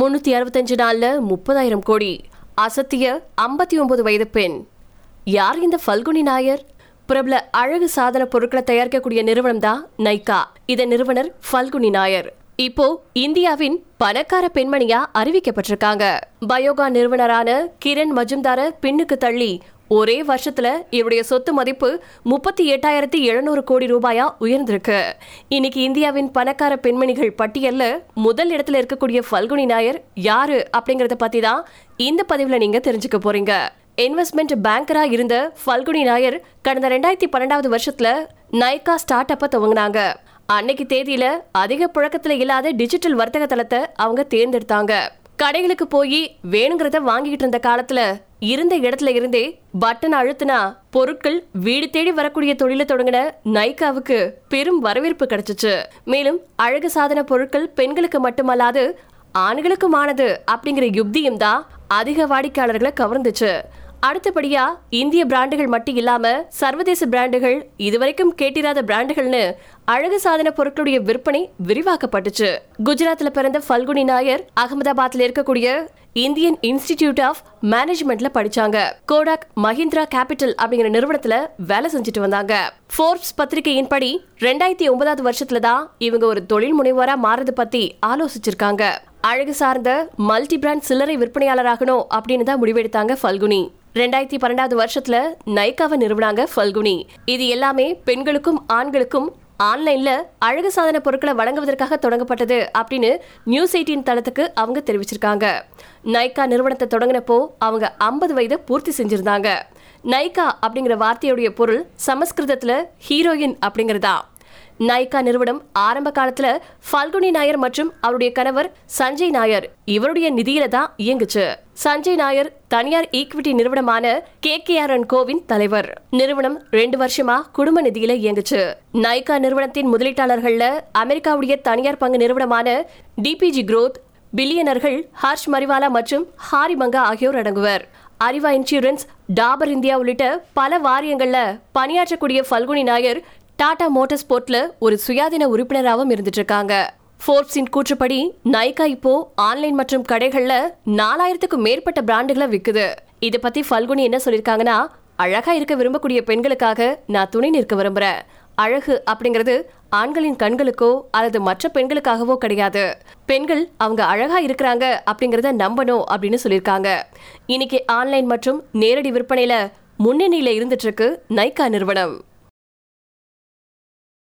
முன்னூத்தி அறுபத்தஞ்சு நாள்ல முப்பதாயிரம் கோடி. அசத்திய ஐம்பத்தி ஒன்பது வயது பெண். யார் இந்த ஃபல்குனி நாயர்? பிரபல அழகு சாதன பொருட்களை தயாரிக்கக்கூடிய நிறுவனம் தான் நைகா. இதன் நிறுவனர் ஃபல்குனி நாயர். இப்போ இந்தியாவின் பணக்கார பெண்மணியா அறிவிக்கப்பட்டிருக்காங்க. பயோகா நிறுவனரான கிரண் மஜும்தார பின்னுக்கு தள்ளி ஒரே வருஷத்துல இவருடைய சொத்து மதிப்பு முப்பத்தி எட்டாயிரத்தி எழுநூறு கோடி ரூபாயா உயர்ந்திருக்கு. இன்னைக்கு இந்தியாவின் பணக்கார பெண்மணிகள் பட்டியல்ல முதல் இடத்துல இருக்கக்கூடிய ஃபல்குனி நாயர் யாரு அப்படிங்கறத பத்தி தான் இந்த பதிவுல நீங்க தெரிஞ்சுக்க போறீங்க. இன்வெஸ்ட்மெண்ட் பேங்கரா இருந்த ஃபல்குனி நாயர் கடந்த ரெண்டாயிரத்தி பன்னெண்டாவது வருஷத்துல நைகா ஸ்டார்ட் அப்ப துவங்கினாங்க. அன்னைக்கு தேதியில அதிக புழக்கத்துல இல்லாத டிஜிட்டல் வர்த்தக தளத்தை அவங்க தேர்ந்தெடுத்தாங்க. கடைகளுக்கு போய் வேணுங்கிறத வாங்கிட்டு இருந்த காலத்துல இருந்த இடத்துல இருந்தே பட்டன் அழுத்தினா பொருட்கள் வீடு தேடி வரக்கூடிய தொழிலை தொடங்கின நைகாவுக்கு பெரும் வரவேற்பு கிடைச்சிச்சு. மேலும் அழகு சாதன பொருட்கள் பெண்களுக்கு மட்டுமல்லாது ஆண்களுக்குமானது அப்படிங்கிற யுக்தியும் தான் அதிக வாடிக்கையாளர்களை கவர்ந்துச்சு. அடுத்தபடியா இந்திய பிராண்டுகள் மட்டும் இல்லாம சர்வதேச பிராண்டுகள் இதுவரைக்கும் கேட்டிராத பிராண்டுகள்னு அழகு சாதன பொருட்களுடைய விற்பனை விரிவாக்கப்பட்டுச்சு. குஜராத்ல பிறந்த ஃபல்குனி நாயர் அகமதாபாத்ல இருக்கக்கூடிய இந்தியன் இன்ஸ்டிடியூட் ஆஃப் மேனேஜ்மெண்ட்ல படிச்சாங்க. கோடாக் மஹிந்திரா கேபிட்டல் அப்படிங்கிற நிறுவனத்துல வேலை செஞ்சுட்டு வந்தாங்க. ஃபோர்ப்ஸ் பத்திரிகையின்படி ரெண்டாயிரத்தி ஒன்பதாவது வருஷத்துல தான் இவங்க ஒரு தொழில் முனைவோரா மாறது பத்தி ஆலோசிச்சிருக்காங்க. அழகு சார்ந்த மல்டி பிராண்ட் சில்லறை விற்பனையாளராகணும் அப்படின்னு தான் முடிவெடுத்தாங்க ஃபல்குனி ரெண்டாயிரத்தி பன்னெண்டாவது வருஷத்துல நைக்காவை நிறுவனாங்க ஃபல்குனி இது எல்லாமே பெண்களுக்கும் ஆண்களுக்கும் ஆன்லைன்ல அழகு சாதன பொருட்களை வழங்குவதற்காக தொடங்கப்பட்டது அப்படின்னு நியூஸ் எயிட்டின் தளத்துக்கு அவங்க தெரிவிச்சிருக்காங்க. நைக்கா நிறுவனத்தை தொடங்கினப்போ அவங்க ஐம்பது வயதை பூர்த்தி செஞ்சிருந்தாங்க. நைக்கா அப்படிங்கிற வார்த்தையுடைய பொருள் சமஸ்கிருதத்துல ஹீரோயின் அப்படிங்கறதா. நைகா நிறுவனம் ஆரம்ப காலத்துல ஃபல்குனி நாயர் மற்றும் அவருடைய கணவர் சஞ்சய் நாயர் இவருடைய நிதியில தான் இயங்குச்சு. சஞ்சய் நாயர் தனியார் ஈக்விட்டி நிறுவனமான கே கே ஆர் கோவின் தலைவர். நிறுவனம் ரெண்டு வருஷமா குடும்ப நிதியில இயங்குச்சு. நைகா நிறுவனத்தின் முதலீட்டாளர்கள்ல அமெரிக்காவுடைய தனியார் பங்கு நிறுவனமான டிபிஜி குரோத் பில்லியனர்கள் ஹர்ஷ் மரிவாலா மற்றும் ஹாரி மங்கா ஆகியோர் அடங்குவர். அறிவா இன்சூரன்ஸ் டாபர் இந்தியா உள்ளிட்ட பல வாரியங்கள்ல பணியாற்றக்கூடிய பல்குனி நாயர் டாடா மோட்டார் ஸ்போர்ட்ல ஒரு சுயாதீன உறுப்பினராகவும் இருந்துட்டு இருக்காங்க ஃபோர்ப்ஸின் கூற்றுப்படி நைகா இப்போ ஆன்லைன் மற்றும் கடைகள்ல நாலாயிரத்துக்கும் மேற்பட்ட பிராண்டுகளை விற்குது இதை பத்தி ஃபல்குனி என்ன சொல்லியிருக்காங்கன்னா அழகா இருக்க விரும்பக்கூடிய பெண்களுக்காக நான் துணை நிற்க விரும்புறேன். அழகு அப்படிங்கிறது ஆண்களின் கண்களுக்கோ அல்லது மற்ற பெண்களுக்காகவோ கிடையாது. பெண்கள் அவங்க அழகா இருக்கிறாங்க அப்படிங்கறத நம்பணும் அப்படின்னு சொல்லியிருக்காங்க இன்னைக்கு ஆன்லைன் மற்றும் நேரடி விற்பனையில முன்னணியில இருந்துட்டு இருக்கு நைகா நிறுவனம்.